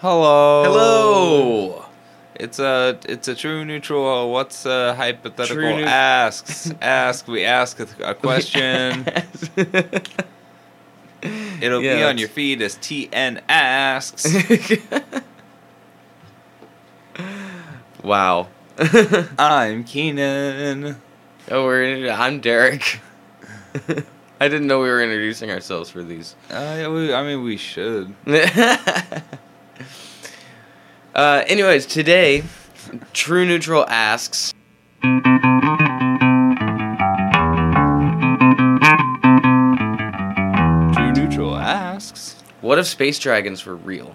Hello. Hello. It's a it's a true neutral. What's a hypothetical? True asks ask. We ask a, a question. It'll Yeah, be on your feed as TN asks. wow. I'm Keenan. oh, we're. I'm Derek. I didn't know we were introducing ourselves for these. Uh, yeah, we, I mean, we should. Uh, anyways, today, True Neutral asks. True neutral asks. What if space dragons were real?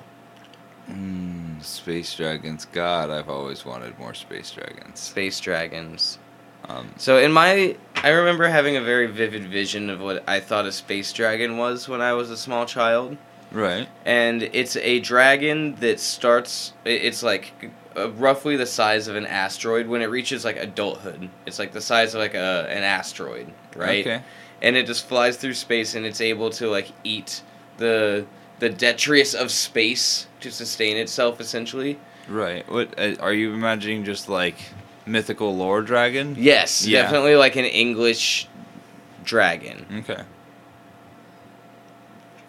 Mm, space dragons. God, I've always wanted more space dragons. Space dragons. Um, So in my, I remember having a very vivid vision of what I thought a space dragon was when I was a small child, right. and it's a dragon that starts. It's like uh, roughly the size of an asteroid when it reaches like adulthood. It's like the size of like a an asteroid, right? Okay. And it just flies through space and it's able to like eat the the detritus of space to sustain itself essentially. Right. What uh, are you imagining? Just like mythical lore dragon? Yes, Yeah. definitely like an English dragon. Okay.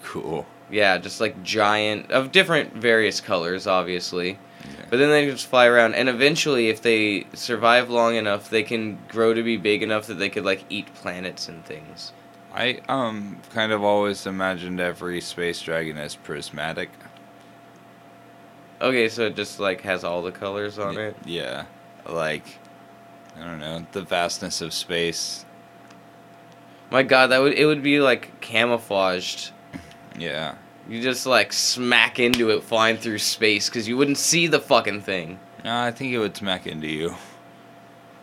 Cool. Yeah, just like giant of different various colors, obviously. Yeah. But then they just fly around, and eventually, if they survive long enough, they can grow to be big enough that they could like eat planets and things. I um kind of always imagined every space dragon as prismatic. Okay, so it just like has all the colors on it. Yeah. Like I don't know, the vastness of space. My God, that would it would be like camouflaged. Yeah. You just like smack into it flying through space because you wouldn't see the fucking thing. No, I think it would smack into you.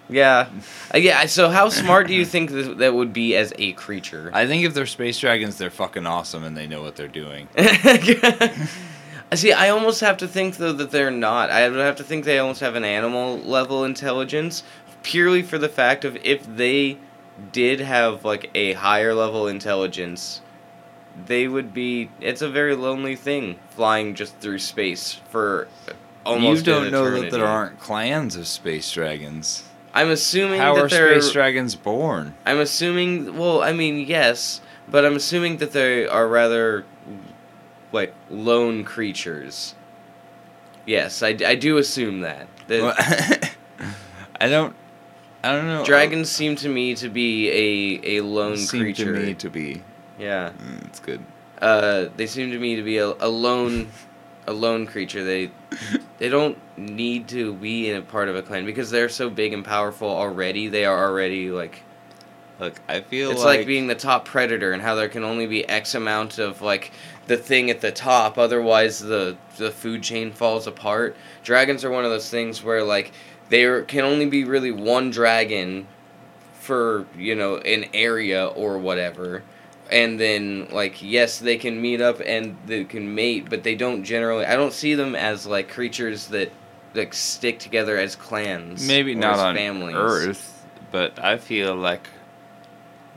Yeah, Uh, yeah. So how smart do you think th- that would be as a creature? I think if they're space dragons, they're fucking awesome and they know what they're doing. I see, I almost have to think though that they're not. I would have to think they almost have an animal level intelligence, purely for the fact of if they did have like a higher level intelligence, they would be. It's a very lonely thing flying just through space for almost. you don't know that there aren't clans of space dragons. I'm assuming How that are space dragons born? I'm assuming. Well, I mean, yes, but I'm assuming that they are rather like lone creatures. Yes, I, I do assume that. The Well, I don't. I don't know. dragons seem to me to be a, a lone seem creature. to me to be. Yeah, Mm, it's good. uh, they seem to me to be a, a lone a lone creature. They they don't need to be in a part of a clan because they're so big and powerful already. They are already like Look, I feel It's like, like, being the top predator and how there can only be X amount of like the thing at the top, otherwise the the food chain falls apart. Dragons are one of those things where like there can only be really one dragon for, you know, an area or whatever. And then like yes, they can meet up and they can mate, but they don't generally I don't see them as like creatures that like stick together as clans. maybe or not as on families Earth, but I feel like,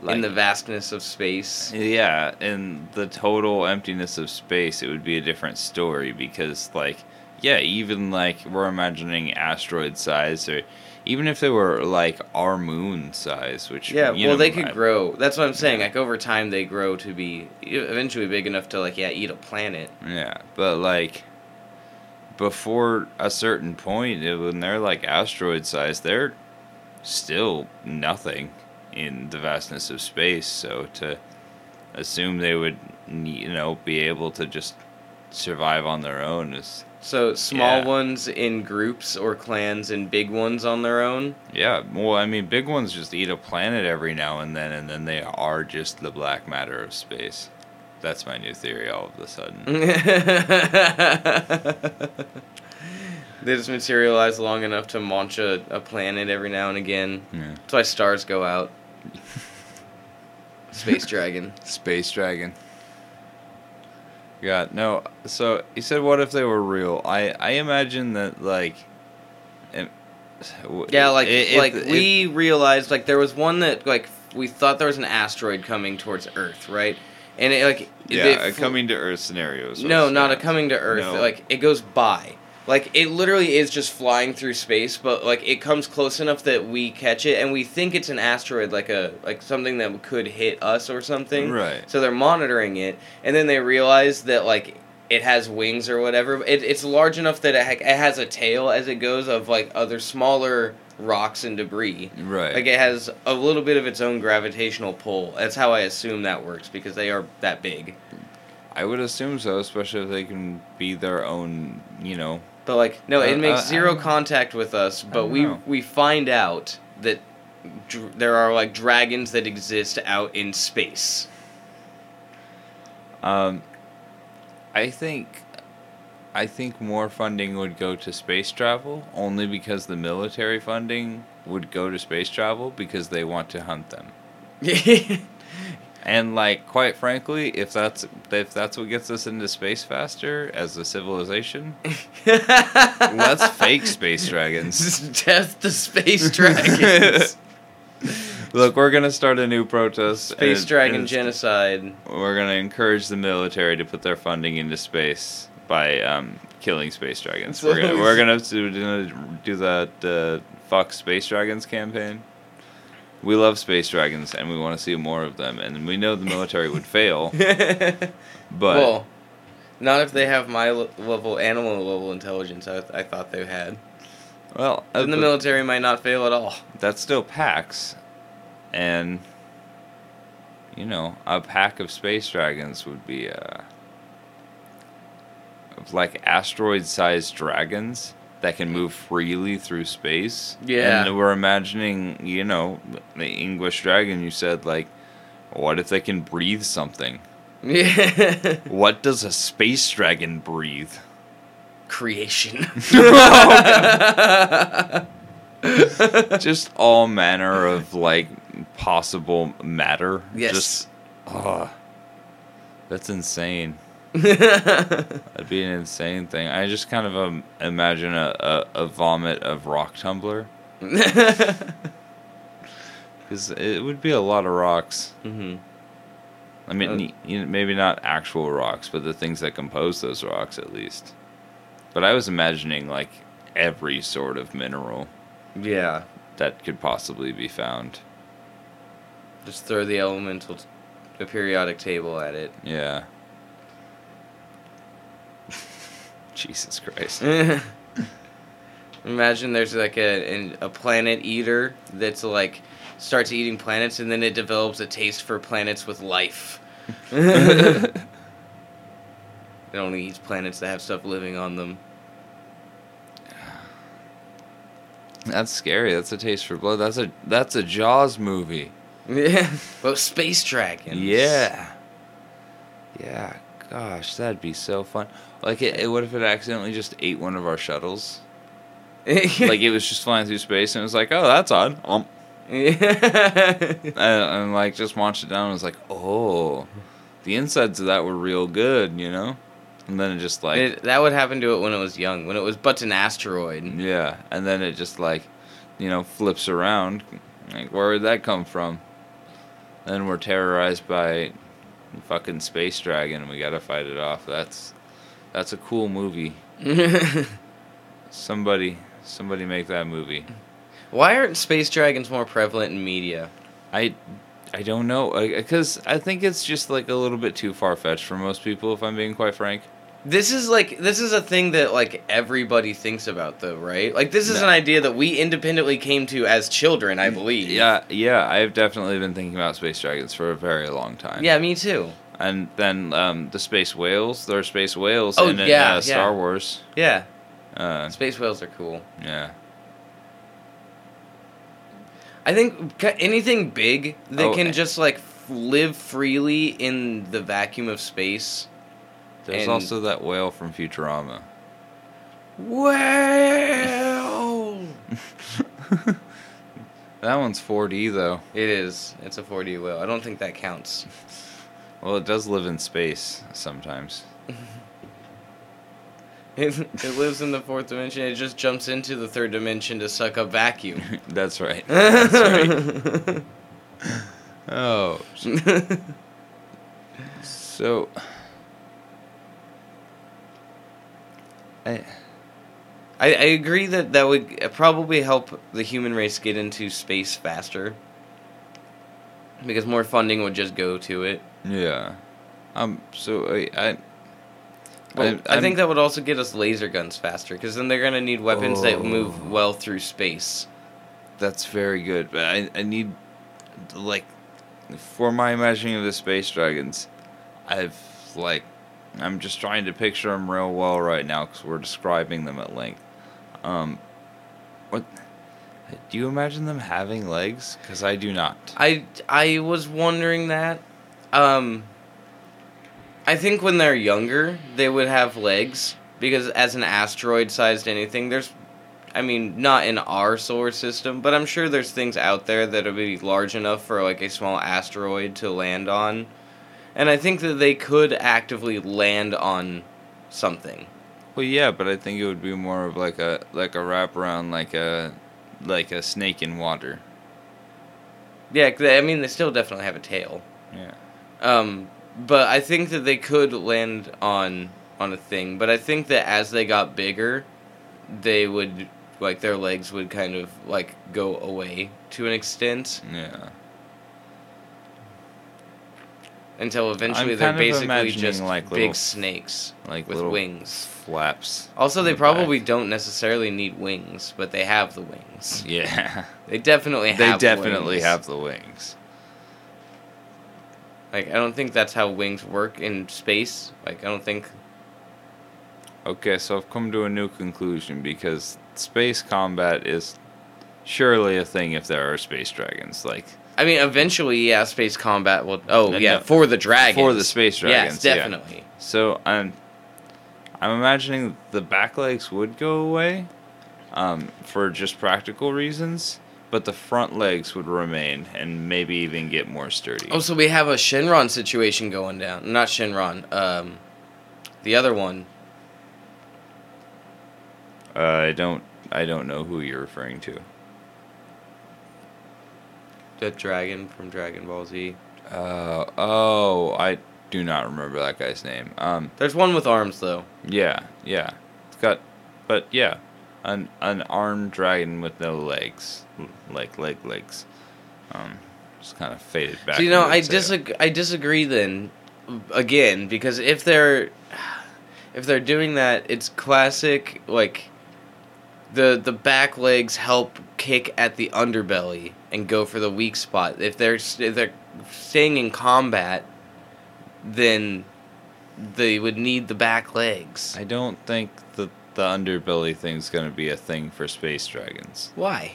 in the vastness of space. yeah, in the total emptiness of space, it would be a different story because, like, yeah, even like we're imagining asteroid size, or even if they were like our moon size, which Yeah, well, know, they could I- grow. That's what I'm saying. Yeah. Like over time, they grow to be eventually big enough to like yeah eat a planet. Yeah, but like before a certain point, when they're like asteroid size, they're still nothing in the vastness of space. So to assume they would, you know, be able to just survive on their own is, So small Yeah. ones in groups or clans, and big ones on their own. yeah. Well, I mean, big ones just eat a planet every now and then, and then they are just the black matter of space. That's my new theory. All of a sudden, they just materialize long enough to launch a, a planet every now and again. yeah. That's why stars go out. Space dragon. Space Dragon. Yeah, no. So he said, what if they were real? I I imagine that like. w- Yeah, like i- if- like if- we realized like there was one that like we thought there was an asteroid coming towards Earth, right? and it like Yeah, a coming to Earth scenarios. No, not a coming to Earth. No. Like it goes by. Like it literally is just flying through space, but like it comes close enough that we catch it and we think it's an asteroid, like a like something that could hit us or something. Right. So they're monitoring it, and then they realize that like it has wings or whatever. It, it's large enough that it, ha- it has a tail as it goes of like other smaller rocks and debris. Right. Like it has a little bit of its own gravitational pull. That's how I assume that works because they are that big. I would assume so, especially if they can be their own, you know. But like, no, it Uh, makes uh, zero don't contact with us. But don't we know. we find out that dr- there are like dragons that exist out in space. Um, I think, I think more funding would go to space travel only because the military funding would go to space travel because they want to hunt them. And like, quite frankly, if that's if that's what gets us into space faster as a civilization, let's fake space dragons. Death to space dragons. Look, we're gonna start a new protest. space it- dragon genocide. We're gonna encourage the military to put their funding into space by um, killing space dragons. We're gonna we're gonna do, do, do that uh, fuck space dragons campaign. We love space dragons and we want to see more of them. And we know the military would fail, but well, not if they have my level animal level intelligence. I, I thought they had. well, uh, Then the military might not fail at all. that's still packs, and you know a pack of space dragons would be uh, of like asteroid-sized dragons that can move freely through space. Yeah. and we're imagining, you know, the English dragon. You said like, what if they can breathe something? Yeah. What does a space dragon breathe? Creation. Just all manner of like possible matter. Yes. Just, oh, that's insane. That'd be an insane thing. I just kind of um, imagine a, a, a vomit of rock tumbler. Because it would be a lot of rocks. hmm I mean, Uh, you know, maybe not actual rocks, but the things that compose those rocks at least. But I was imagining like every sort of mineral Yeah. that could possibly be found. Just throw the elemental, t- the periodic table at it. Yeah. Jesus Christ. Imagine there's like a an, a planet eater that's like starts eating planets and then it develops a taste for planets with life. it only eats planets that have stuff living on them. That's scary. That's a taste for blood. That's a that's a Jaws movie. Yeah, but space dragons. Yeah. Yeah. Gosh, that'd be so fun. Like, it, it, what if it accidentally just ate one of our shuttles? like, it was just flying through space and it was like, oh, that's odd. Um, and, and like just launched it down and was like, oh, the insides of that were real good, you know. And then it just like, It- that would happen to it when it was young, when it was but an asteroid. yeah, and then it just like, you know, flips around. Like, where would that come from? Then we're terrorized by fucking space dragon, and we gotta fight it off. That's that's a cool movie. Somebody, somebody make that movie. Why aren't space dragons more prevalent in media? I, I don't know, because I think it's just like a little bit too far fetched for most people. If I'm being quite frank. This is like this is a thing that like everybody thinks about though, right? Like this is No. an idea that we independently came to as children, I believe. Yeah, yeah, I've definitely been thinking about space dragons for a very long time. Yeah, me too. and then um, the space whales. There are space whales Oh, in it, yeah, uh, Star yeah. Wars. Yeah. Uh, Space whales are cool. yeah, I think anything big that Oh, can eh. just like live freely in the vacuum of space. There's And- also that whale from Futurama. Well, That one's 4D though. it is. It's a 4D whale. I don't think that counts. Well, it does live in space sometimes. It, it lives in the fourth dimension. It just jumps into the third dimension to suck up vacuum. That's right. That's right. Oh, So, I, I, I agree that that would probably help the human race get into space faster. Because more funding would just go to it. yeah, um. So I, I, Well, I, I'm- think that would also get us laser guns faster, because then they're gonna need weapons that move Oh. well through space. that's very good. But I, I need, like, for my imagining of the space dragons, I've like, I'm just trying to picture them real well right now because we're describing them at length. Um, what? Do you imagine them having legs? Because I do not. I I was wondering that. Um, I think when they're younger, they would have legs because as an asteroid-sized anything, there's, I mean, not in our solar system, but I'm sure there's things out there that'll be large enough for like a small asteroid to land on, and I think that they could actively land on something. Well, yeah, but I think it would be more of like a like a wraparound, like a like a snake in water. Yeah, I mean, they still definitely have a tail. Yeah. Um, but I think that they could land on on a thing. But I think that as they got bigger, they would like their legs would kind of like go away to an extent Yeah. Until eventually I'm they're basically just like, big little- snakes Like with wings. flaps. Also, they the probably back. don't necessarily need wings, but they have the wings. Yeah. They definitely they definitely wings. have the wings. Like I don't think that's how wings work in space. Like I don't think Okay, so I've come to a new conclusion because space combat is surely a thing if there are space dragons. Like I mean, eventually, yeah, space combat will. Oh, No, yeah, no. for the dragons. For the space dragons, Yes, yeah. definitely. so, I'm I'm imagining the back legs would go away, um, for just practical reasons, but the front legs would remain and maybe even get more sturdy. Oh, so we have a Shenron situation going down. Not Shenron. Um, the other one. Uh, I don't I don't know who you're referring to. The dragon from Dragon Ball Z. Uh, oh, I do not remember that guy's name. Um, There's one with arms though. yeah, yeah, it's got, but yeah, an an armed dragon with no legs, like leg legs. Um, just kind of faded back. So you know, I disagree. I disagree then, again, because if they're if they're doing that, it's classic like the the back legs help kick at the underbelly and go for the weak spot. If they're if they're staying in combat, then they would need the back legs. I don't think that the underbelly thing's gonna be a thing for space dragons Why?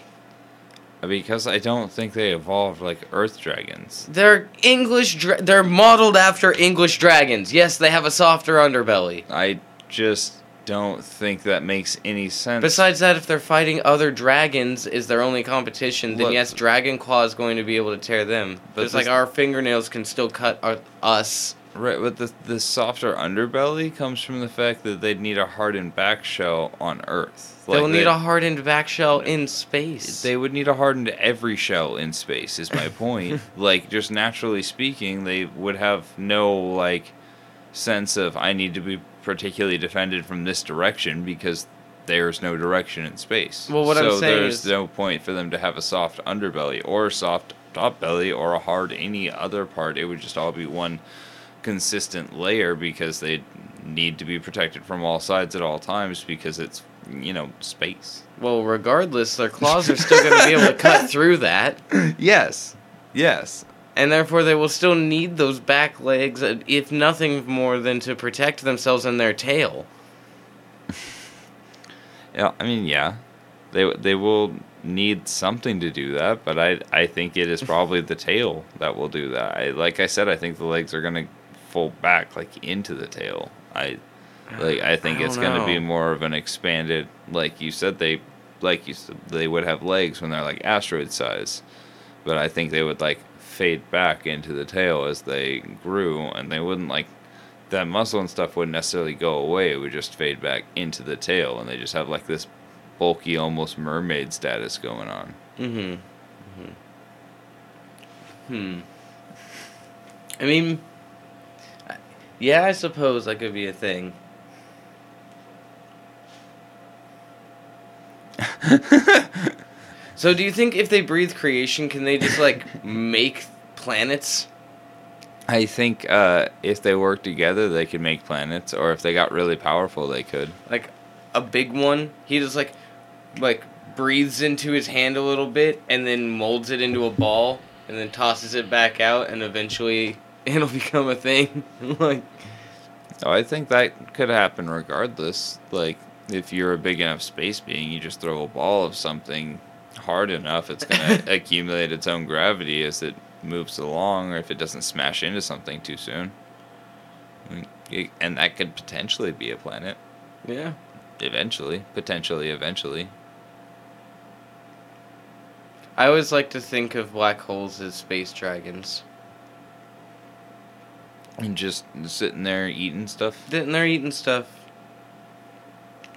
because I don't think they evolved like Earth dragons. They're English. Dra- they're modeled after English dragons. Yes, they have a softer underbelly. I just don't think that makes any sense. Besides that, if they're fighting other dragons, is their only competition, then Look- yes, Dragon Claw is going to be able to tear them. But Just like our fingernails can still cut our, us. Right, but the the softer underbelly comes from the fact that they'd need a hardened back shell on Earth. They'll need a hardened back shell in space. They would need a hardened every shell in space. Is my point. like, just naturally speaking, they would have no like sense of I need to be particularly defended from this direction because there's no direction in space. Well, what I'm so saying there's is- no point for them to have a soft underbelly or a soft top belly or a hard any other part. It would just all be one consistent layer because they need to be protected from all sides at all times because it's you know space. well, regardless, their claws are still going to be able to cut through that, yes. Yes. And therefore they will still need those back legs, uh, if nothing more than to protect themselves and their tail. Yeah, I mean, yeah, they they will need something to do that, but I I think it is probably the tail that will do that. I like I said, I think the legs are gonna fold back like into the tail. I like I think I it's gonna be more of an expanded, like you said, they like you said they would have legs when they're like asteroid size, but I think they would like fade back into the tail as they grew, and they wouldn't like that muscle and stuff wouldn't necessarily go away. It would just fade back into the tail, and they just have like this bulky, almost mermaid status going on. Mm-hmm. Mm-hmm. Hmm. I mean, Yeah, I suppose that could be a thing. So do you think if they breathe creation, can they just like make planets? I think uh, if they work together, they could make planets, or if they got really powerful, they could. Like a big one? He just like like breathes into his hand a little bit and then molds it into a ball and then tosses it back out and eventually it'll become a thing. like Oh, I think that could happen regardless. Like, if you're a big enough space being, you just throw a ball of something hard enough, it's going to accumulate its own gravity as it moves along, or if it doesn't smash into something too soon. I mean, it- And that could potentially be a planet. yeah. Eventually. Potentially, eventually. I always like to think of black holes as space dragons. And just sitting there eating stuff. Then they're eating stuff.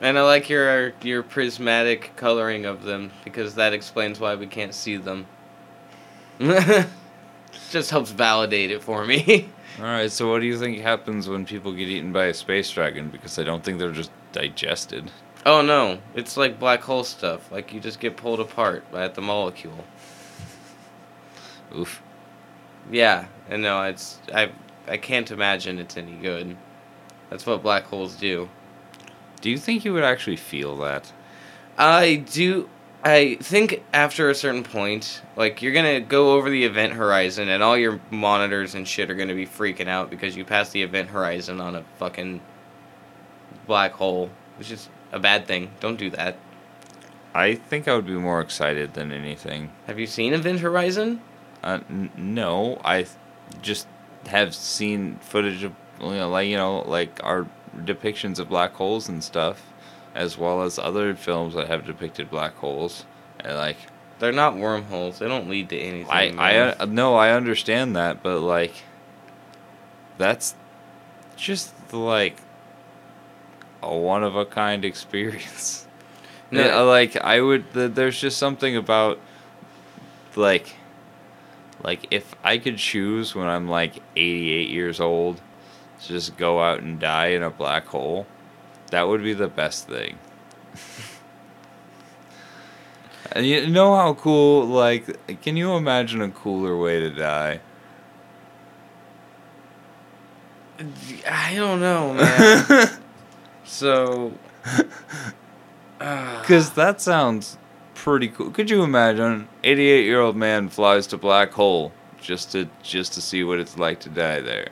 And I like your your prismatic coloring of them because that explains why we can't see them. Just helps validate it for me. Alright, so what do you think happens when people get eaten by a space dragon? Because I don't think they're just digested. oh no, it's like black hole stuff. Like you just get pulled apart at the molecule. Oof. Yeah, and no, it's I I can't imagine it's any good. That's what black holes do. Do you think you would actually feel that? I do. I think after a certain point, like you're gonna go over the event horizon, and all your monitors and shit are gonna be freaking out because you passed the event horizon on a fucking black hole, which is a bad thing. Don't do that. I think I would be more excited than anything. Have you seen Event Horizon? Uh, n- no, I just have seen footage of you know, like you know, like our depictions of black holes and stuff, as well as other films that have depicted black holes. And like, They're not wormholes. They don't lead to anything. I, I, man. uh, no, I understand that, but like, that's just like a one of a kind experience. No. Yeah, like I would. th- There's just something about like, like if I could choose when I'm like 88 years old, to just go out and die in a black hole, that would be the best thing. and you know how cool? Like, can you imagine a cooler way to die? I don't know, man. so. uh, Because that sounds pretty cool. Could you imagine? 88 year old man flies to black hole just to just to see what it's like to die there.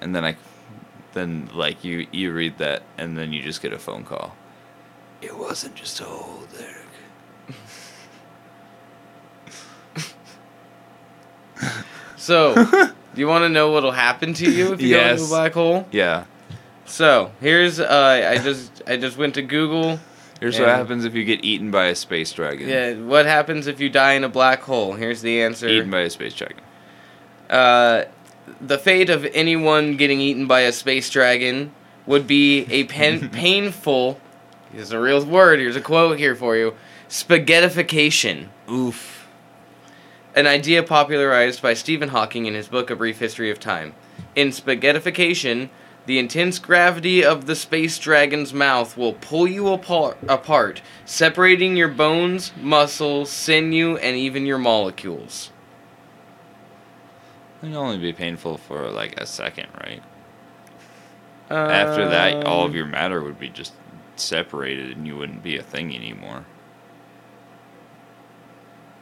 And then I, then like you you read that and then you just get a phone call. It wasn't just a hole, Derek. so, do you want to know what'll happen to you if you go into a black hole? Yeah. So here's uh, I just I just went to Google. Here's what happens if you get eaten by a space dragon. Yeah, what happens if you die in a black hole? Here's the answer. Eaten by a space dragon. Uh, the fate of anyone getting eaten by a space dragon would be a pen- painful. Here's a real word. Here's a quote here for you: spaghettification. Oof. An idea popularized by Stephen Hawking in his book A Brief History of Time. In spaghettification, the intense gravity of the space dragon's mouth will pull you apart, apart, separating your bones, muscles, sinew, and even your molecules. It'd only be painful for like a second, right? After that, all of Um, your matter would be just separated and you wouldn't be a thing anymore.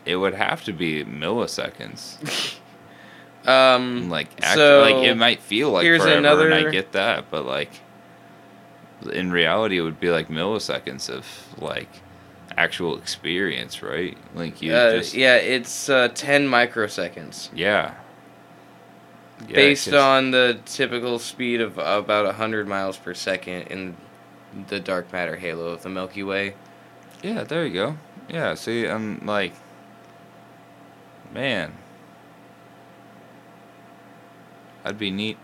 It would have to be milliseconds. Um, Like, actually, so, like it might feel like here's forever, and I get that, but like, in reality, it would be like milliseconds of like actual experience, right? Like you uh, just, yeah, it's uh, 10 microseconds. yeah. Yeah, based on the typical speed of about 100 miles per second in the dark matter halo of the Milky Way. Yeah, there you go. Yeah, see, I'm like, man, that'd be neat.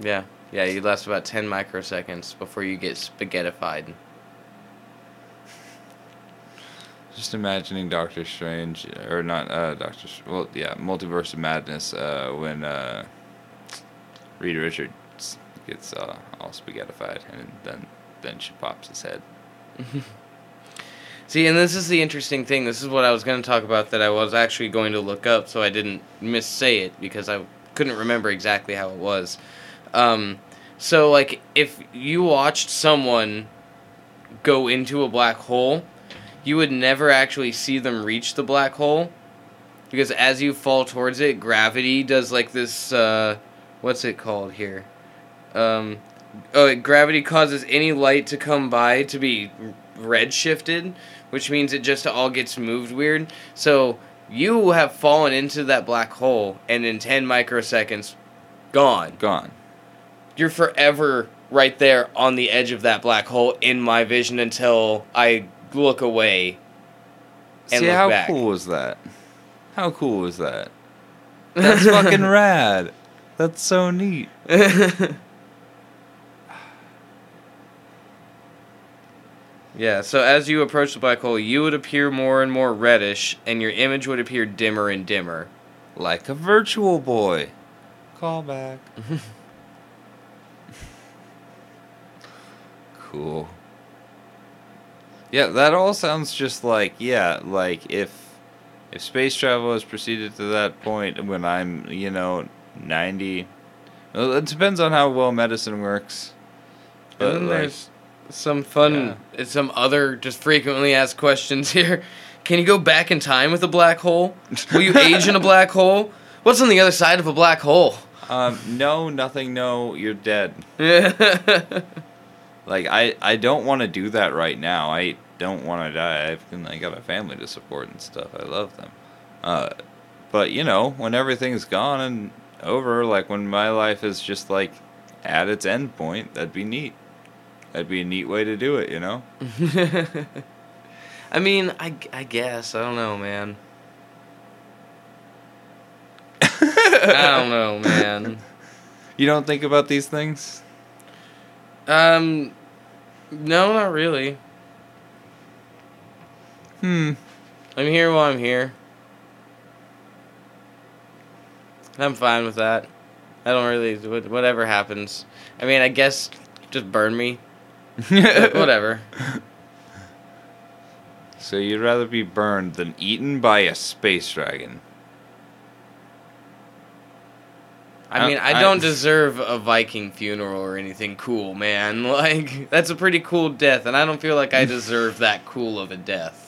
Yeah. Yeah, you last about 10 microseconds before you get spaghettified. Just imagining Doctor Strange, or not uh, Doctor. Well, yeah, Multiverse of Madness. Uh, when uh, Reed Richards gets uh, all spaghettified, and then then she pops his head. See, and this is the interesting thing. This is what I was going to talk about that I was actually going to look up, so I didn't missay it because I couldn't remember exactly how it was. Um, so, like, if you watched someone go into a black hole, you would never actually see them reach the black hole because as you fall towards it, gravity does like this. Uh, what's it called here? Um, oh, gravity causes any light to come by to be redshifted, which means it just all gets moved weird. So you have fallen into that black hole, and in 10 microseconds, gone. Gone. You're forever right there on the edge of that black hole in my vision until I look away and See look how back. cool was that? How cool was that? That's fucking rad. That's so neat. yeah, so as you approach the black hole, you would appear more and more reddish, and your image would appear dimmer and dimmer. Like a virtual boy. Call back. cool. Yeah, that all sounds just like yeah, like if if space travel has proceeded to that point when I'm, you know, 90 well, it depends on how well medicine works. And then there's some fun, Yeah. some other just frequently asked questions here. Can you go back in time with a black hole? Will you age in a black hole? What's on the other side of a black hole? um no, nothing, no, you're dead. Like I, I don't want to do that right now. I don't want to die. I've I got a family to support and stuff. I love them. Uh, but you know, when everything's gone and over, like when my life is just like at its end point, that'd be neat. That'd be a neat way to do it, you know. I mean, I, I guess I don't know, man. I don't know, man. You don't think about these things? Um, no, not really. Hmm. I'm here while I'm here. I'm fine with that. I don't really whatever happens. I mean, I guess just burn me. Whatever. So you'd rather be burned than eaten by a space dragon? I I- mean, I I- don't deserve a Viking funeral or anything cool, man. Like that's a pretty cool death, and I don't feel like I deserve that cool of a death.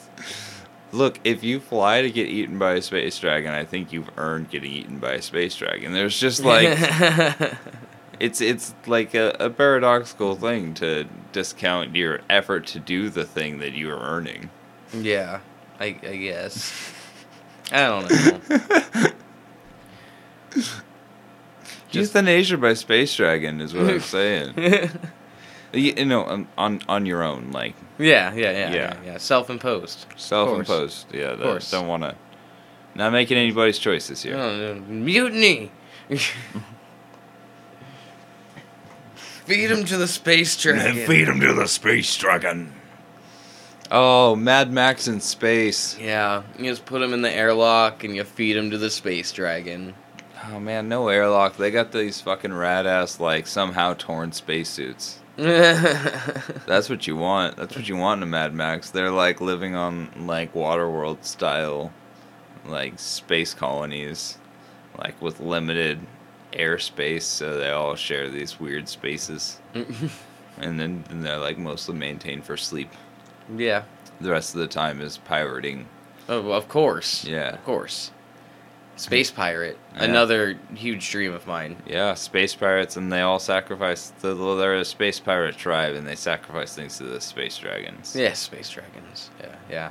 Look, if you fly to get eaten by a space dragon, I think you've earned getting eaten by a space dragon. There's just like it's it's like a, a paradoxical thing to discount your effort to do the thing that you are earning. yeah, I, I guess. I don't know. Just- Euthanasia by space dragon is what I'm saying. you, you know, on, on on your own, like Yeah, yeah, yeah, yeah, Yeah. Self-imposed. self-imposed. Yeah, that, course. don't want to. Not making anybody's choices here. Oh, no, mutiny. Feed him to the space dragon. Feed him to the space dragon. Oh, Mad Max in space. Yeah, you just put him in the airlock and you feed him to the space dragon. Oh man, no airlock. They got these fucking rad ass like somehow torn spacesuits. That's what you want. That's what you want in a Mad Max. They're like living on like Waterworld style, like space colonies, like with limited airspace, so they all share these weird spaces, and then and they're like mostly maintained for sleep. Yeah. The rest of the time is pirating. Oh, well, of course. Yeah, Of course. Space pirate, Yeah. another huge dream of mine. yeah, space pirates, and they all sacrifice. The, they're a space pirate tribe, and they sacrifice things to the space dragons. Yeah, space dragons. Yeah, yeah.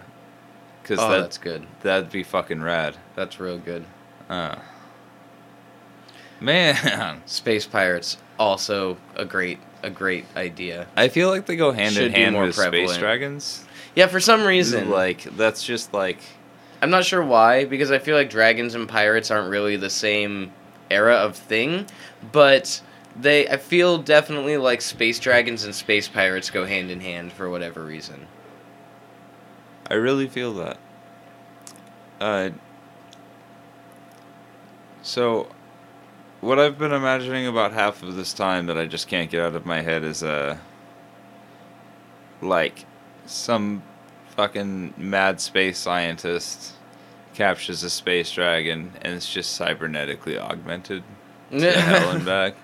because Oh, that, that's good. that'd be fucking rad. That's real good. Uh. Man, Space pirates also a great a great idea. I feel like they go hand Should in hand with space dragons. Yeah, for some reason, like that's just like I'm not sure why, because I feel like dragons and pirates aren't really the same era of thing, but they I feel definitely like space dragons and space pirates go hand in hand for whatever reason. I really feel that. Uh. So, what I've been imagining about half of this time that I just can't get out of my head is uh like some fucking mad space scientist captures a space dragon and it's just cybernetically augmented to hell and back.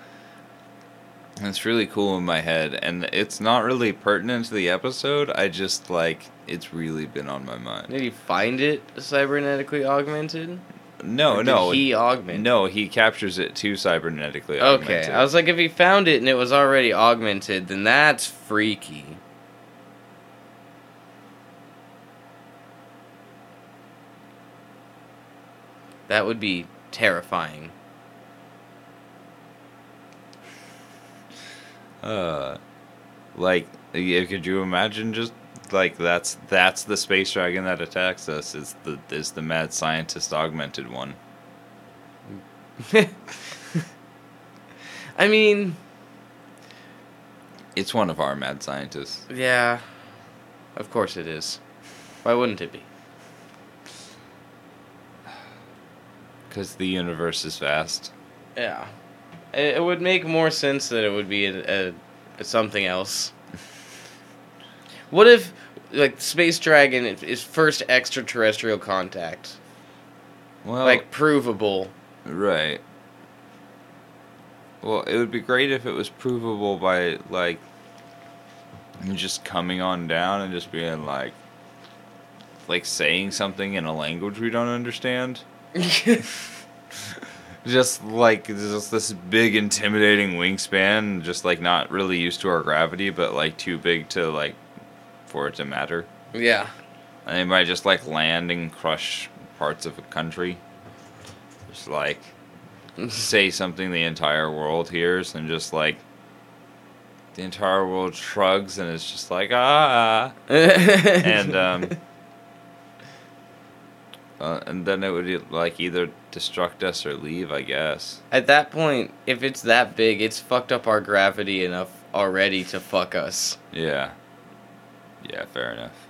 And it's really cool in my head and it's not really pertinent to the episode. I just like it's really been on my mind. Did he find it cybernetically augmented? No, no. He augment. No, he captures it too cybernetically augmented. Okay, augmented. I was like, if he found it and it was already augmented, then that's freaky. That would be terrifying. Uh, like, could you imagine just like that's that's the space dragon that attacks us? Is the is the mad scientist augmented one? I mean, It's one of our mad scientists. yeah, of course it is. Why wouldn't it be? Because the universe is vast. Yeah, it, it would make more sense that it would be a, a, a something else. What if, like, Space Dragon is first extraterrestrial contact, Well, like provable? right. Well, it would be great if it was provable by like just coming on down and just being like like saying something in a language we don't understand. just like just this big intimidating wingspan just like not really used to our gravity but like too big to like for it to matter. Yeah, and they might just like land and crush parts of a country. Just like say something the entire world hears and just like the entire world shrugs and it's just like ah. And um uh, and then it would like either destruct us or leave i guess At that point, if it's that big, it's fucked up our gravity enough already to fuck us. Yeah. Yeah, fair enough.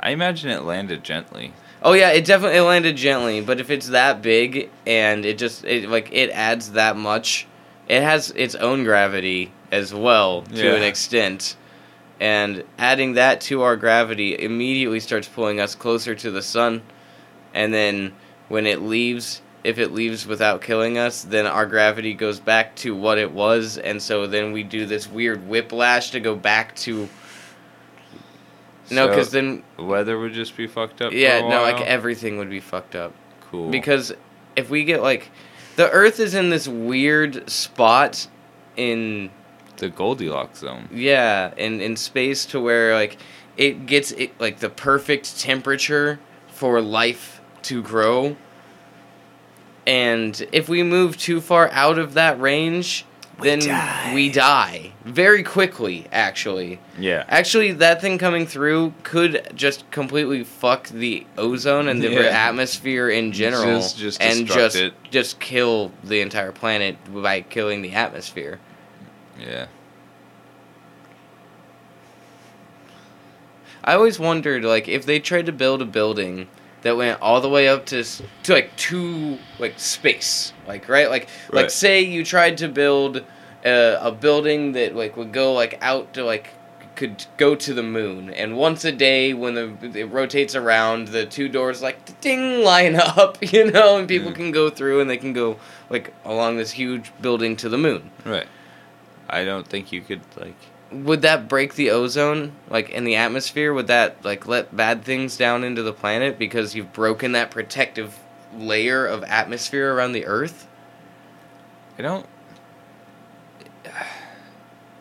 I imagine it landed gently. Oh yeah, it definitely landed gently, but if it's that big and it just it like it adds that much, it has its own gravity as well to Yeah. an extent. And adding that to our gravity immediately starts pulling us closer to the sun. And then when it leaves, if it leaves without killing us, then our gravity goes back to what it was, and so then we do this weird whiplash to go back to no, So, because then weather would just be fucked up. yeah, no, like everything would be fucked up. cool. Because if we get like the Earth is in this weird spot in the Goldilocks zone. yeah, in in space to where like it gets it like the perfect temperature for life to grow. And if we move too far out of that range, We then die. we die very quickly actually. Yeah. Actually, that thing coming through could just completely fuck the ozone and the Yeah. atmosphere in general, Just- just and just it. just kill the entire planet by killing the atmosphere. Yeah. I always wondered, like, if they tried to build a building that went all the way up to to like to like space, like right, like like say you tried to build a, a building that like would go like out to like could go to the moon, and once a day when the it rotates around, the two doors like ding line up, you know, and people Mm. can go through and they can go like along this huge building to the moon. Right. I don't think you could like. would that break the ozone like in the atmosphere would that like let bad things down into the planet because you've broken that protective layer of atmosphere around the earth I don't.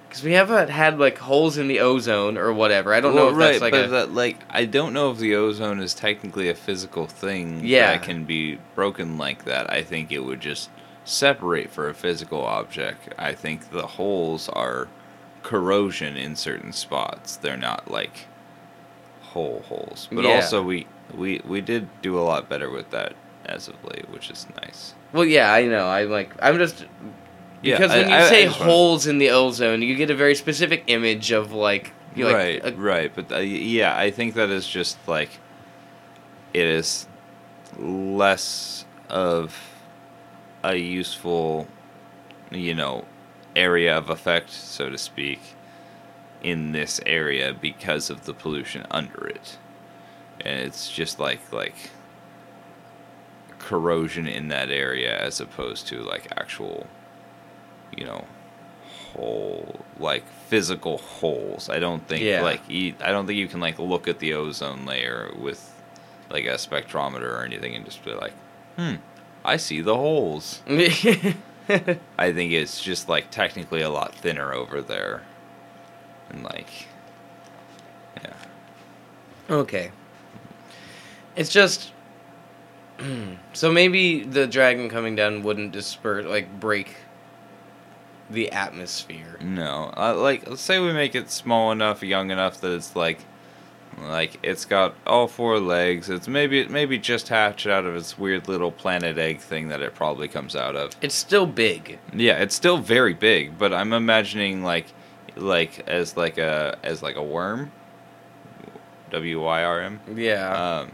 because we haven't had like holes in the ozone or whatever i don't Well, know if right, that's like but a that, like I don't know if the ozone is technically a physical thing Yeah. that can be broken like that. I think it would just separate for a physical object. I think the holes are corrosion in certain spots. They're not like whole holes. But Yeah. also we we we did do a lot better with that as of late, which is nice. well yeah i know i like i'm just Yeah, because I- when you I- I say wanna- holes in the ozone you get a very specific image of like you like right, a- right. But uh, yeah, I think that is just like it is less of a useful, you know, area of effect, so to speak, in this area because of the pollution under it. And it's just like like corrosion in that area as opposed to like actual you know hole like physical holes. I don't think Yeah. like you, I don't think you can like look at the ozone layer with like a spectrometer or anything and just be like, "Hmm, I see the holes." I think it's just like technically a lot thinner over there. And like yeah. okay. It's just so maybe the dragon coming down wouldn't disperse like break the atmosphere. No, uh, like let's say we make it small enough, young enough that it's like, like it's got all four legs. It's maybe maybe just hatched out of its weird little planet egg thing that it probably comes out of. It's still big. Yeah, it's still very big, but I'm imagining like, like as like a as like a worm. W Y R M. Yeah. Um.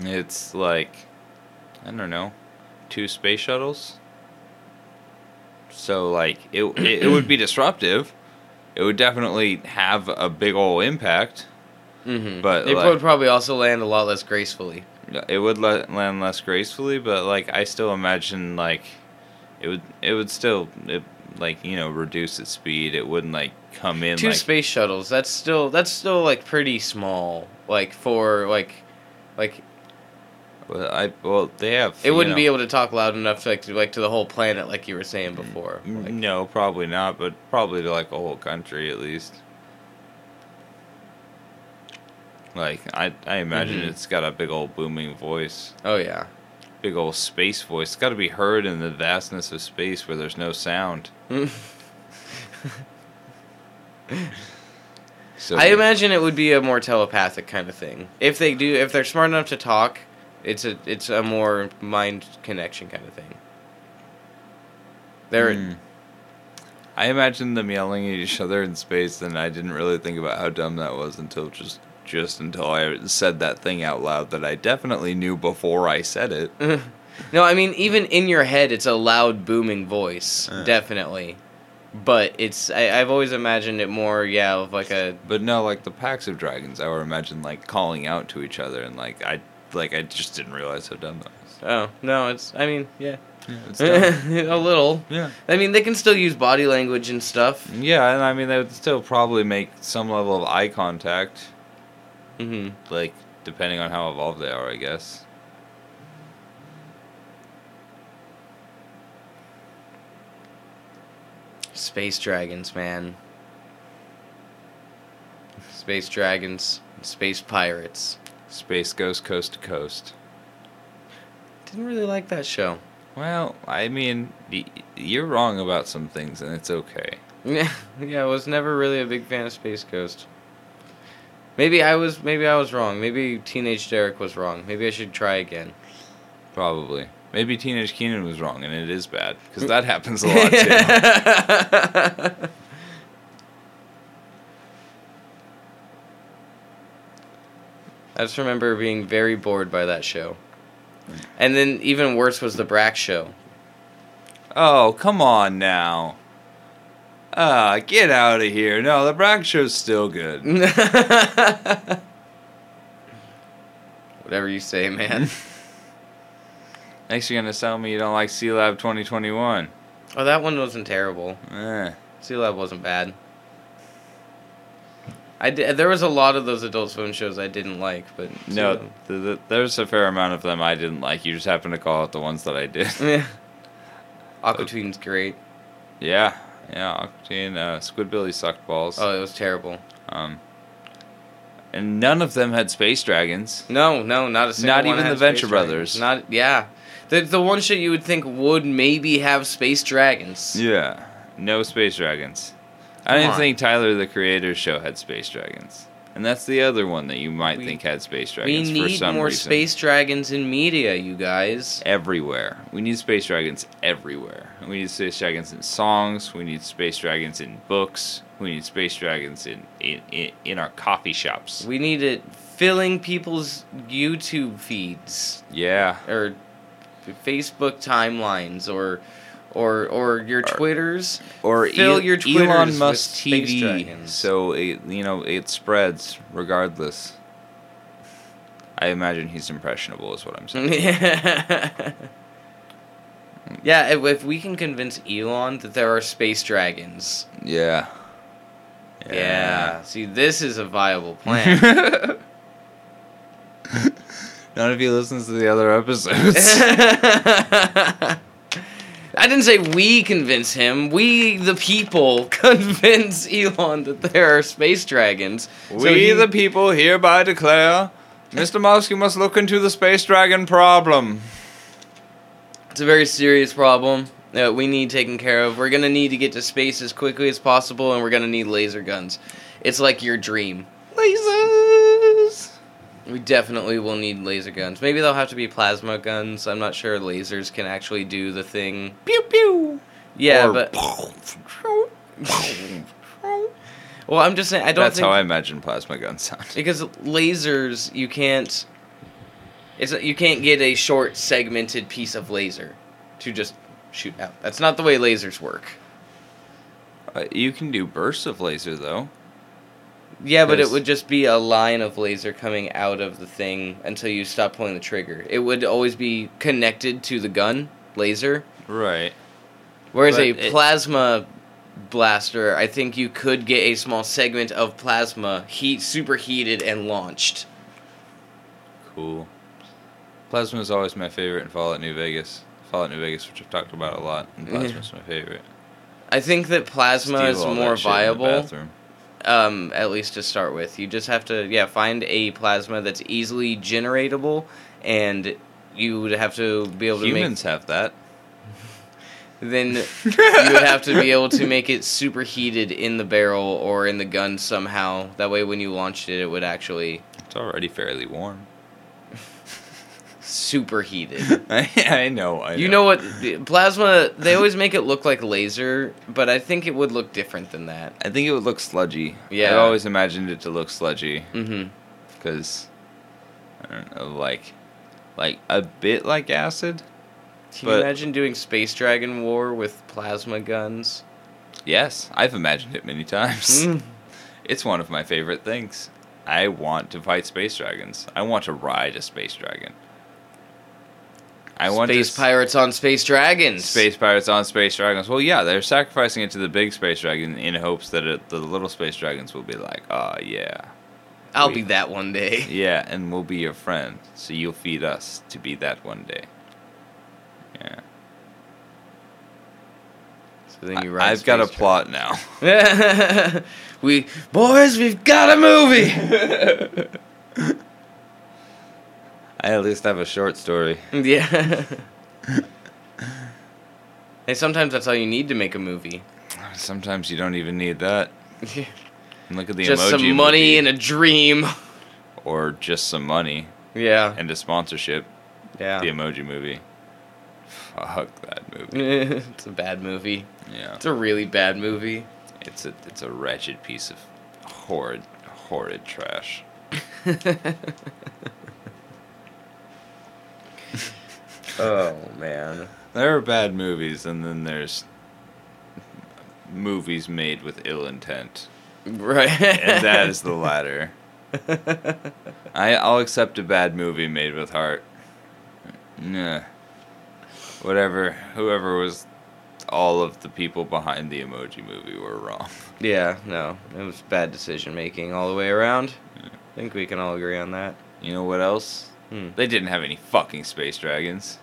It's like, I don't know, two space shuttles. So like it, it, it would be disruptive. It would definitely have a big old impact. mm-hmm. but, it like- would probably also land a lot less gracefully. It would land less gracefully, but like I still imagine like it would it would still it, like you know reduce its speed. It wouldn't like come in Two like space shuttles. That's still that's still like pretty small. Like for like like well, I well they have it wouldn't know- be able to talk loud enough to like to, like to the whole planet like you were saying before. Mm, Like, no, probably not, but probably to like a whole country at least. Like I, I imagine Mhm. it's got a big old booming voice, Oh yeah. big old space voice. It's got to be heard in the vastness of space where there's no sound. So I imagine it would be a more telepathic kind of thing. If they do, if they're smart enough to talk, it's a it's a more mind connection kind of thing. They're Hmm. I imagine them yelling at each other in space, and I didn't really think about how dumb that was until just just until I said that thing out loud that I definitely knew before I said it. no, I mean even in your head, it's a loud booming voice, Uh. definitely. But it's I, I've always imagined it more, yeah, of like a But no, like the packs of dragons, I would imagine like calling out to each other, and like I like I just didn't realize how dumb that was. oh no, it's I mean yeah, Yeah, it's a little. yeah, I mean they can still use body language and stuff. yeah, and I mean they would still probably make some level of eye contact, hmm like depending on how evolved they are, I guess. Space dragons, man. Space dragons, space pirates. Space Ghost coast to coast. Didn't really like that show. Well, I mean, you're wrong about some things, and it's okay. Yeah, yeah, I was never really a big fan of Space Ghost. Maybe I was maybe I was wrong. Maybe Teenage Derek was wrong. Maybe I should try again. Probably. Maybe Teenage Keenan was wrong, and it is bad because mm. that happens a lot too. I just remember being very bored by that show. And then even worse was the Brak show. oh, come on now. Ah, get out of here. No, the Brak show's still good. Whatever you say, man. Next, you're gonna tell me you don't like Sealab 2021. oh, that one wasn't terrible. Eh. Sealab wasn't bad. I did, there was a lot of those Adult Swim shows I didn't like, but No, th- th- there's a fair amount of them I didn't like. You just happen to call out the ones that I did. Yeah. Aqua Teen's great. yeah, yeah. Octane, uh, Squidbilly sucked balls. Oh, it was terrible. Um, and none of them had space dragons. No, no, not a single Not even the Venture space dragons. Brothers. Not yeah. The the one shit you would think would maybe have space dragons. Yeah, no space dragons. I didn't on. think Tyler the Creator show had space dragons, and that's the other one that you might We- think had space dragons for some. We need some more reason. space dragons in media, you guys. everywhere. We need space dragons everywhere. We need space dragons in songs. We need space dragons in books. We need space dragons in in, in, in our coffee shops. We need it filling people's YouTube feeds Yeah, or Facebook timelines or or or your Twitters. Or Fill E- your Twitters Elon Musk TV, so it you know it spreads regardless. I imagine he's impressionable, is what I'm saying. yeah, if, if we can convince Elon that there are space dragons. yeah. Yeah. See, this is a viable plan. None of you listens to the other episodes. I didn't say we convince him. We, the people, convince Elon that there are space dragons. So we, he- the people, hereby declare Mr. Musk, you must look into the space dragon problem. It's a very serious problem that we need taken care of. We're gonna need to get to space as quickly as possible, and we're gonna need laser guns. It's like your dream. Lasers! We definitely will need laser guns. Maybe they'll have to be plasma guns. I'm not sure lasers can actually do the thing. Pew pew! Yeah, Or- but well, I'm just saying I don't That's think how I imagine plasma guns sound. because lasers you can't. It's you can't get a short segmented piece of laser to just shoot out. That's not the way lasers work. Uh, you can do bursts of laser, though. Yeah, but it would just be a line of laser coming out of the thing until you stop pulling the trigger. It would always be connected to the gun laser, Right. whereas But a it- plasma blaster, I think you could get a small segment of plasma heat superheated and launched. Cool. Plasma is always my favorite in Fallout New Vegas. Fallout New Vegas, which I've talked about a lot, and Yeah. Plasma's my favorite. I think that plasma Steal is more shit in the viable. Um, at least to start with. You just have to, yeah, find a plasma that's easily generatable, and you would have to be able to Humans have that. Then you would have to be able to make it superheated in the barrel or in the gun somehow. That way, when you launched it, it would actually It's already fairly warm. superheated. I, I know. I You know what? Plasma, they always make it look like laser, but I think it would look different than that. I think it would look sludgy. Yeah. I always imagined it to look sludgy Mm-hmm. because I don't know, like, like a bit like acid. Can you imagine doing Space Dragon War with plasma guns? Yes, I've imagined it many times. Mm. It's one of my favorite things. I want to fight space dragons. I want to ride a space dragon. I want Space to pirates on space dragons. Space pirates on space dragons. Well, yeah, they're sacrificing it to the big space dragon in hopes that it, the little space dragons will be like, oh yeah, I'll we- be that one day. yeah, and we'll be your friend. So you'll feed us to be that one day. Yeah, So then you I, have got a plot now. we boys, we've got a movie. I at least have a short story. yeah. hey, sometimes that's all you need to make a movie. Sometimes you don't even need that. And look at the emoji. Just emoji some money movie. and a dream. or just some money Yeah. and a sponsorship. Yeah. The emoji movie. Fuck that movie. it's a bad movie. Yeah, It's a really bad movie. it's a it's a wretched piece of horrid horrid trash. Oh man. There are bad movies, and then there's movies made with ill intent, Right. and that is the latter. I I'll accept a bad movie made with heart. Nah. Whatever, whoever was all of the people behind the emoji movie were wrong. Yeah, no. It was bad decision making all the way around. I think we can all agree on that. You know what else? Hmm. They didn't have any fucking space dragons.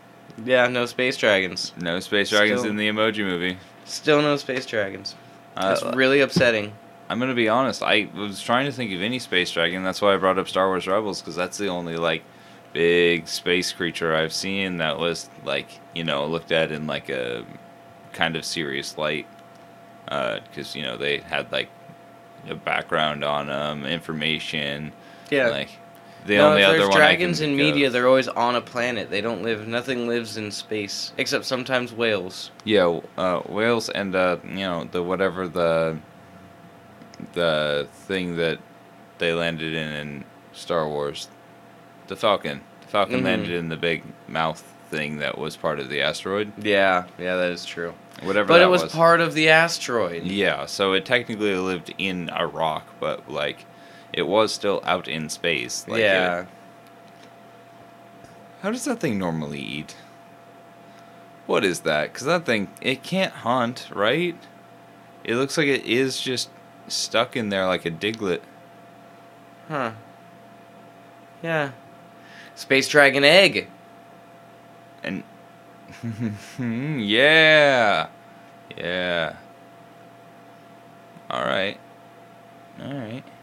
Yeah, no space dragons. No space dragons Still- in the emoji movie. Still no space dragons. That's Uh, really upsetting. I'm gonna be honest. I was trying to think of any space dragon. That's why I brought up Star Wars Rebels because that's the only like big space creature I've seen that was like you know looked at in like a kind of serious light. Because you know they had like a background on them, information. Yeah. Like the no, only if other there's one dragons in media, of- they're always on a planet. They don't live. Nothing lives in space except sometimes whales. Yeah, uh, whales and uh, you know the whatever the the thing that they landed in in Star Wars, the Falcon. The Falcon Mhm. landed in the big mouth thing that was part of the asteroid. Yeah, yeah, that is true. Whatever. But it was, part of the asteroid. Yeah, so it technically lived in a rock, but like, it was still out in space. Like yeah. it- how does that thing normally eat? What is that? Because that thing, it can't hunt, right? It looks like it is just stuck in there like a Diglett. Huh. Yeah. Space Dragon Egg. And yeah, yeah. All right, all right. I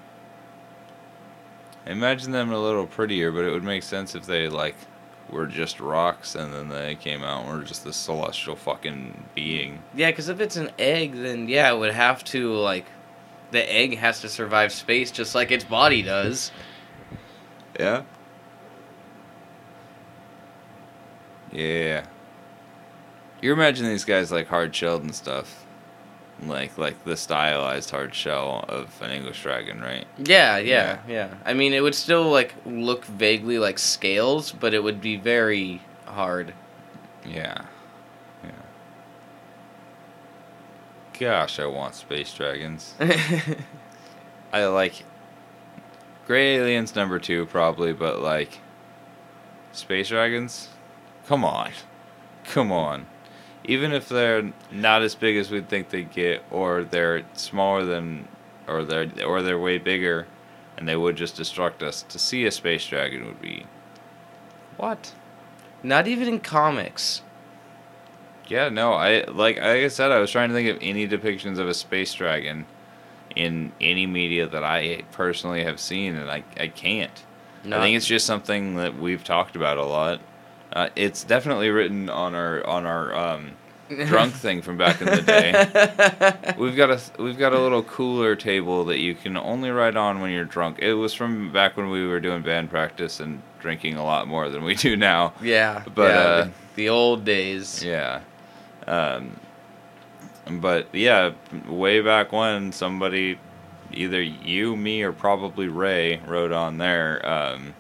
imagine them a little prettier, but it would make sense if they like were just rocks and then they came out and were just this celestial fucking being. Yeah, because if it's an egg, then yeah, it would have to, like, the egg has to survive space just like its body does. Yeah. Yeah. You imagine these guys like hard shelled and stuff. Like like the stylized hard shell of an English dragon, right? Yeah, yeah, yeah. I mean, it would still, like, look vaguely like scales, but it would be very hard. Yeah. Yeah. Gosh, I want space dragons. I like Gray Aliens number two probably, but like Space Dragons? Come on. Come on. Even if they're not as big as we'd think they'd get, or they're smaller than or they're or they're way bigger and they would just destruct us, to see a space dragon would be What? Not even in comics. Yeah, no, I like like I said, I was trying to think of any depictions of a space dragon in any media that I personally have seen, and I I can't. No. I think it's just something that we've talked about a lot. Uh, it's definitely written on our on our um, drunk thing from back in the day. We've got a we've got a little cooler table that you can only write on when you're drunk. It was from back when we were doing band practice and drinking a lot more than we do now. yeah, But, yeah, uh, the, the old days. Yeah. Um, but yeah, way back when somebody, either you, me, or probably Ray, wrote on there, um,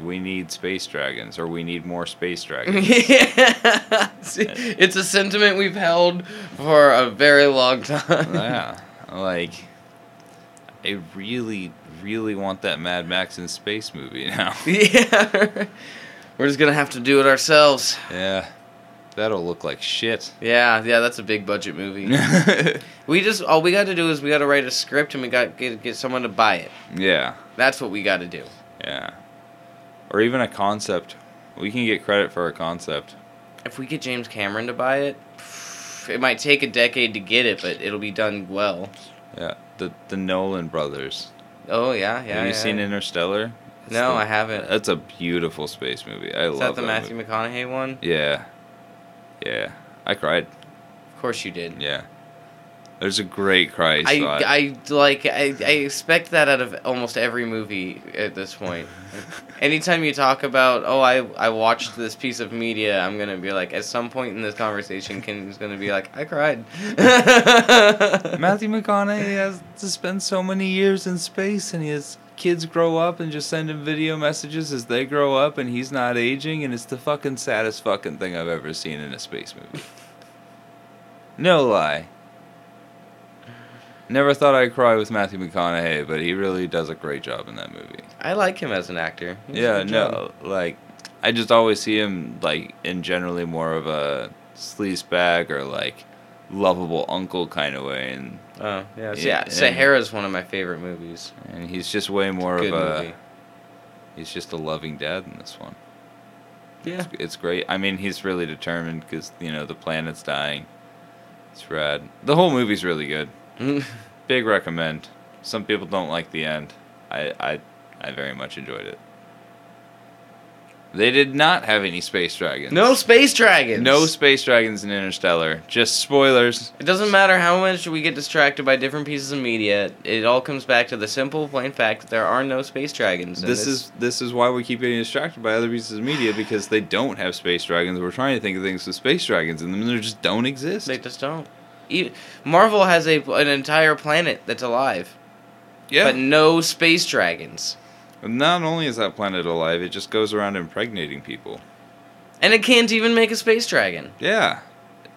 we need space dragons, or we need more space dragons. yeah. It's a sentiment we've held for a very long time. yeah. Like, I really, really want that Mad Max in space movie now. yeah. We're just gonna have to do it ourselves. yeah. That'll look like shit. Yeah, yeah, that's a big budget movie. we just all we got to do is we got to write a script and we got get get someone to buy it. yeah. That's what we got to do. Yeah. Or even a concept. We can get credit for a concept. If we get James Cameron to buy it, it might take a decade to get it, but it'll be done well. Yeah. The the Nolan brothers. Oh yeah, yeah. Have you yeah. seen Interstellar? It's No, the- I haven't. That's a beautiful space movie. I Is love that the that Matthew movie. McConaughey one? Yeah. Yeah. I cried. Of course you did. Yeah. There's a great cry I, spot. I like I, I expect that out of almost every movie at this point. Anytime you talk about oh I I watched this piece of media, I'm gonna be like at some point in this conversation, Ken's gonna be like I cried. Matthew McConaughey has to spend so many years in space, and his kids grow up and just send him video messages as they grow up, and he's not aging, and it's the fucking saddest fucking thing I've ever seen in a space movie. No lie. Never thought I'd cry with Matthew McConaughey, but he really does a great job in that movie. I like him as an actor. He does a yeah, no, like I just always see him like in generally more of a sleaze bag or like lovable uncle kind of way, and Oh yeah, so, Yeah, and- Sahara's one of my favorite movies. and he's just way more Good of a movie. he's just a loving dad in this one. Yeah. It's, it's great. I mean, he's really determined because you know the planet's dying. It's rad. The whole movie's really good. Big recommend. Some people don't like the end. I I I very much enjoyed it. They did not have any space dragons. no space dragons. No space dragons in Interstellar. Just spoilers. It doesn't matter how much we get distracted by different pieces of media. It all comes back to the simple, plain fact that there are no space dragons. This is this is why we keep getting distracted by other pieces of media because they don't have space dragons. We're trying to think of things with space dragons in them, and they just don't exist. they just don't. Marvel has a an entire planet that's alive, yeah. but no space dragons. Not only is that planet alive, it just goes around impregnating people. And it can't even make a space dragon. Yeah.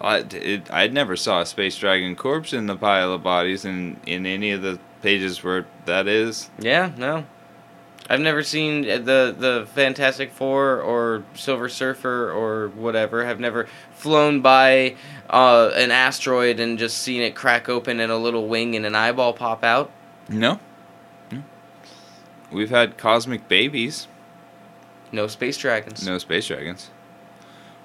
I, it, I never saw a space dragon corpse in the pile of bodies in, in any of the pages where that is. Yeah, no. I've never seen the the Fantastic Four or Silver Surfer or whatever. Have never flown by uh, an asteroid and just seen it crack open and a little wing and an eyeball pop out. No. No. We've had cosmic babies. No space dragons. No space dragons.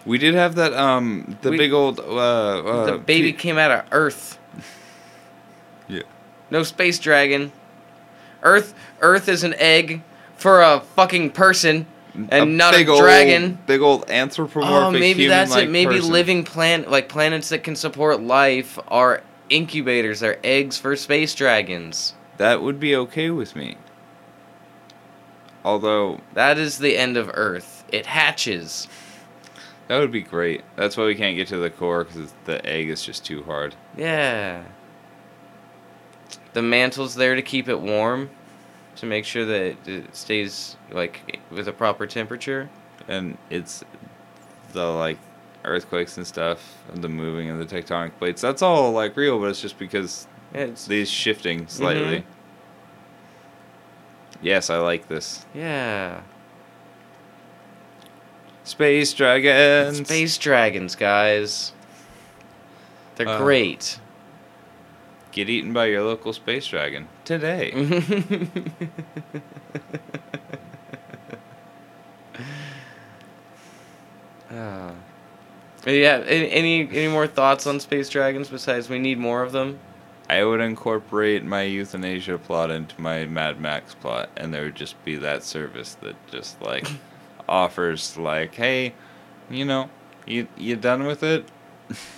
We did have that um the We- big old uh, uh the baby pe- came out of Earth. Yeah. No space dragon. Earth Earth is an egg for a fucking person and not a big old- dragon. big old anthropomorphic. Oh, maybe that's it. Maybe person. living plant like planets that can support life are incubators. They're eggs for space dragons. That would be okay with me. Although That is the end of Earth. It hatches. that would be great. That's why we can't get to the core because the egg is just too hard. Yeah. The mantle's there to keep it warm, to make sure that it stays like with a proper temperature. and it's the like earthquakes and stuff and the moving of the tectonic plates that's all like real but it's just because It's these shifting slightly Mhm. yes i like this yeah. space dragons Space dragons, guys. They're Uh, great. Get eaten by your local space dragon today Ah. yeah. Any, any any more thoughts on space dragons besides we need more of them? i would incorporate my euthanasia plot into my mad max plot and there would just be that service that just like offers like hey you know you you done with it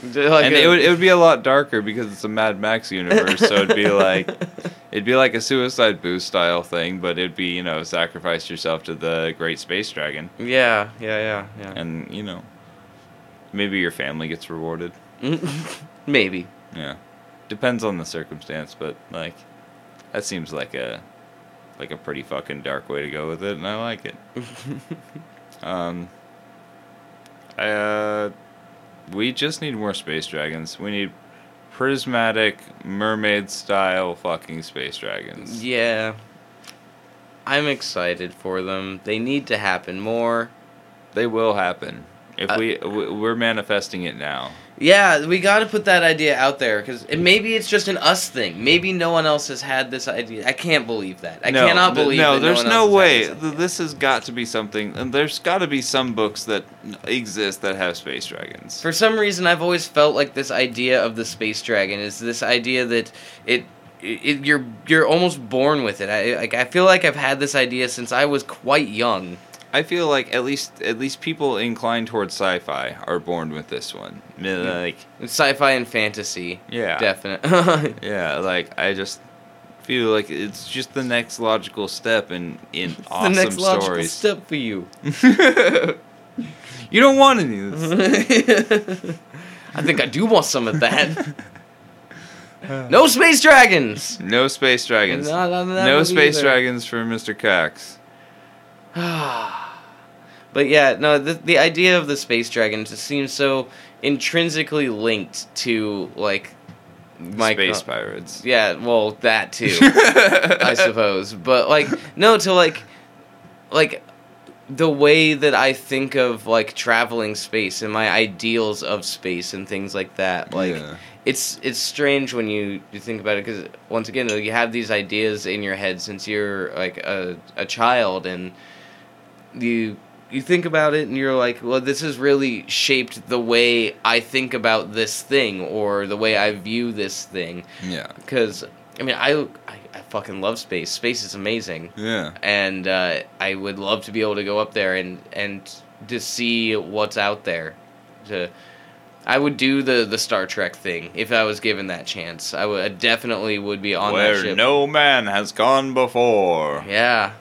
Like and a- it would it would be a lot darker because it's a Mad Max universe. so it'd be like it'd be like a Suicide Booth style thing, but it'd be you know sacrifice yourself to the Great Space Dragon, yeah, yeah, yeah, yeah. and you know maybe your family gets rewarded. Maybe. Yeah, depends on the circumstance, but like that seems like a like a pretty fucking dark way to go with it, and I like it. Um, I, uh, we just need more space dragons. We need prismatic mermaid style fucking space dragons. Yeah. I'm excited for them. They need to happen more. They will happen if Uh, we we- we're manifesting it now. Yeah, we got to put that idea out there because maybe it's just an us thing. Maybe no one else has had this idea. I can't believe that. I no, cannot believe. No, there's no had way. this. This has got to be something, and there's got to be some books that exist that have space dragons. For some reason, I've always felt like this idea of the space dragon is this idea that it, it you're you're almost born with it. I like I feel like I've had this idea since I was quite young. I feel like at least at least people inclined towards sci-fi are born with this one. Like Sci-fi and fantasy, yeah, definitely. yeah. Like I just feel like it's just the next logical step in in awesome the next logical stories. step for you. you don't want any of this. I think I do want some of that. no space dragons. No space dragons. No, no space either. dragons for Mr. Cox. but yeah, no, the the idea of the space dragon just seems so intrinsically linked to like my space pirates. Yeah, well, that too, I suppose. But like, no, to like, like the way that I think of like traveling space and my ideals of space and things like that. Like, Yeah. it's it's strange when you, you think about it because once again, you have these ideas in your head since you're like a a child and you you think about it and you're like, well, this has really shaped the way I think about this thing or the way I view this thing. Yeah. Because I mean, I, I I fucking love space. Space is amazing, Yeah. and uh, I would love to be able to go up there and and to see what's out there. To I would do the the Star Trek thing if I was given that chance. I would definitely would be on that Where no man has gone before. Yeah.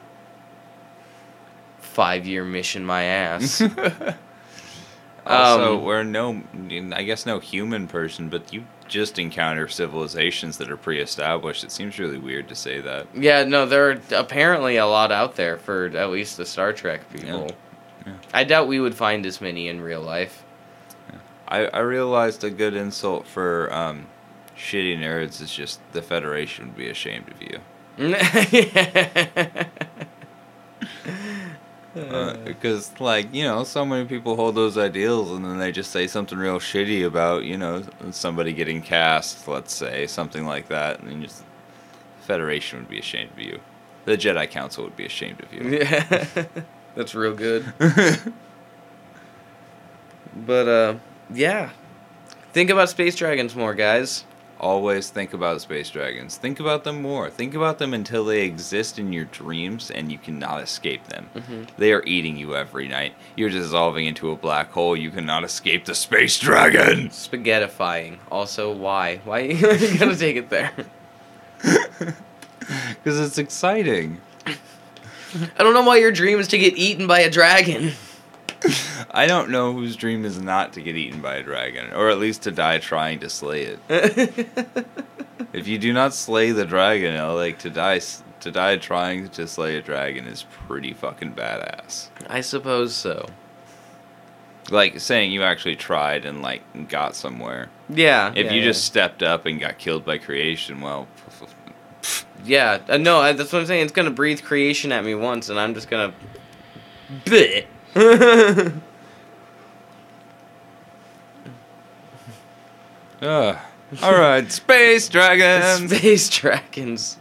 Five year mission, my ass. also, Um, where no, I guess no human person, but you just encounter civilizations that are pre-established. It seems really weird to say that. yeah, no, there are apparently a lot out there for at least the Star Trek people. Yeah. I doubt we would find as many in real life. I, I realized a good insult for um, shitty nerds is just the Federation would be ashamed of you. Because, like, you know, so many people hold those ideals and then they just say something real shitty about, you know, somebody getting cast, let's say, something like that. And just, Federation would be ashamed of you. The Jedi Council would be ashamed of you. yeah, that's real good. But uh, yeah, think about space dragons more, guys. Always think about space dragons. Think about them more. Think about them until they exist in your dreams and you cannot escape them. Mhm. They are eating you every night. You're dissolving into a black hole. You cannot escape the space dragon. Spaghettifying. Also, why? Why are you gonna take it there? Because it's exciting. I don't know why your dream is to get eaten by a dragon. I don't know whose dream is not to get eaten by a dragon, or at least to die trying to slay it. If you do not slay the dragon, uh, like to die, to die trying to slay a dragon is pretty fucking badass. I suppose so. Like saying you actually tried and like got somewhere. Yeah. If yeah, you yeah. just stepped up and got killed by creation, well, Yeah, uh, no, I, that's what I'm saying. It's gonna breathe creation at me once, and I'm just gonna. Bleh. Ugh. Ah, all right, space dragons. Space dragons.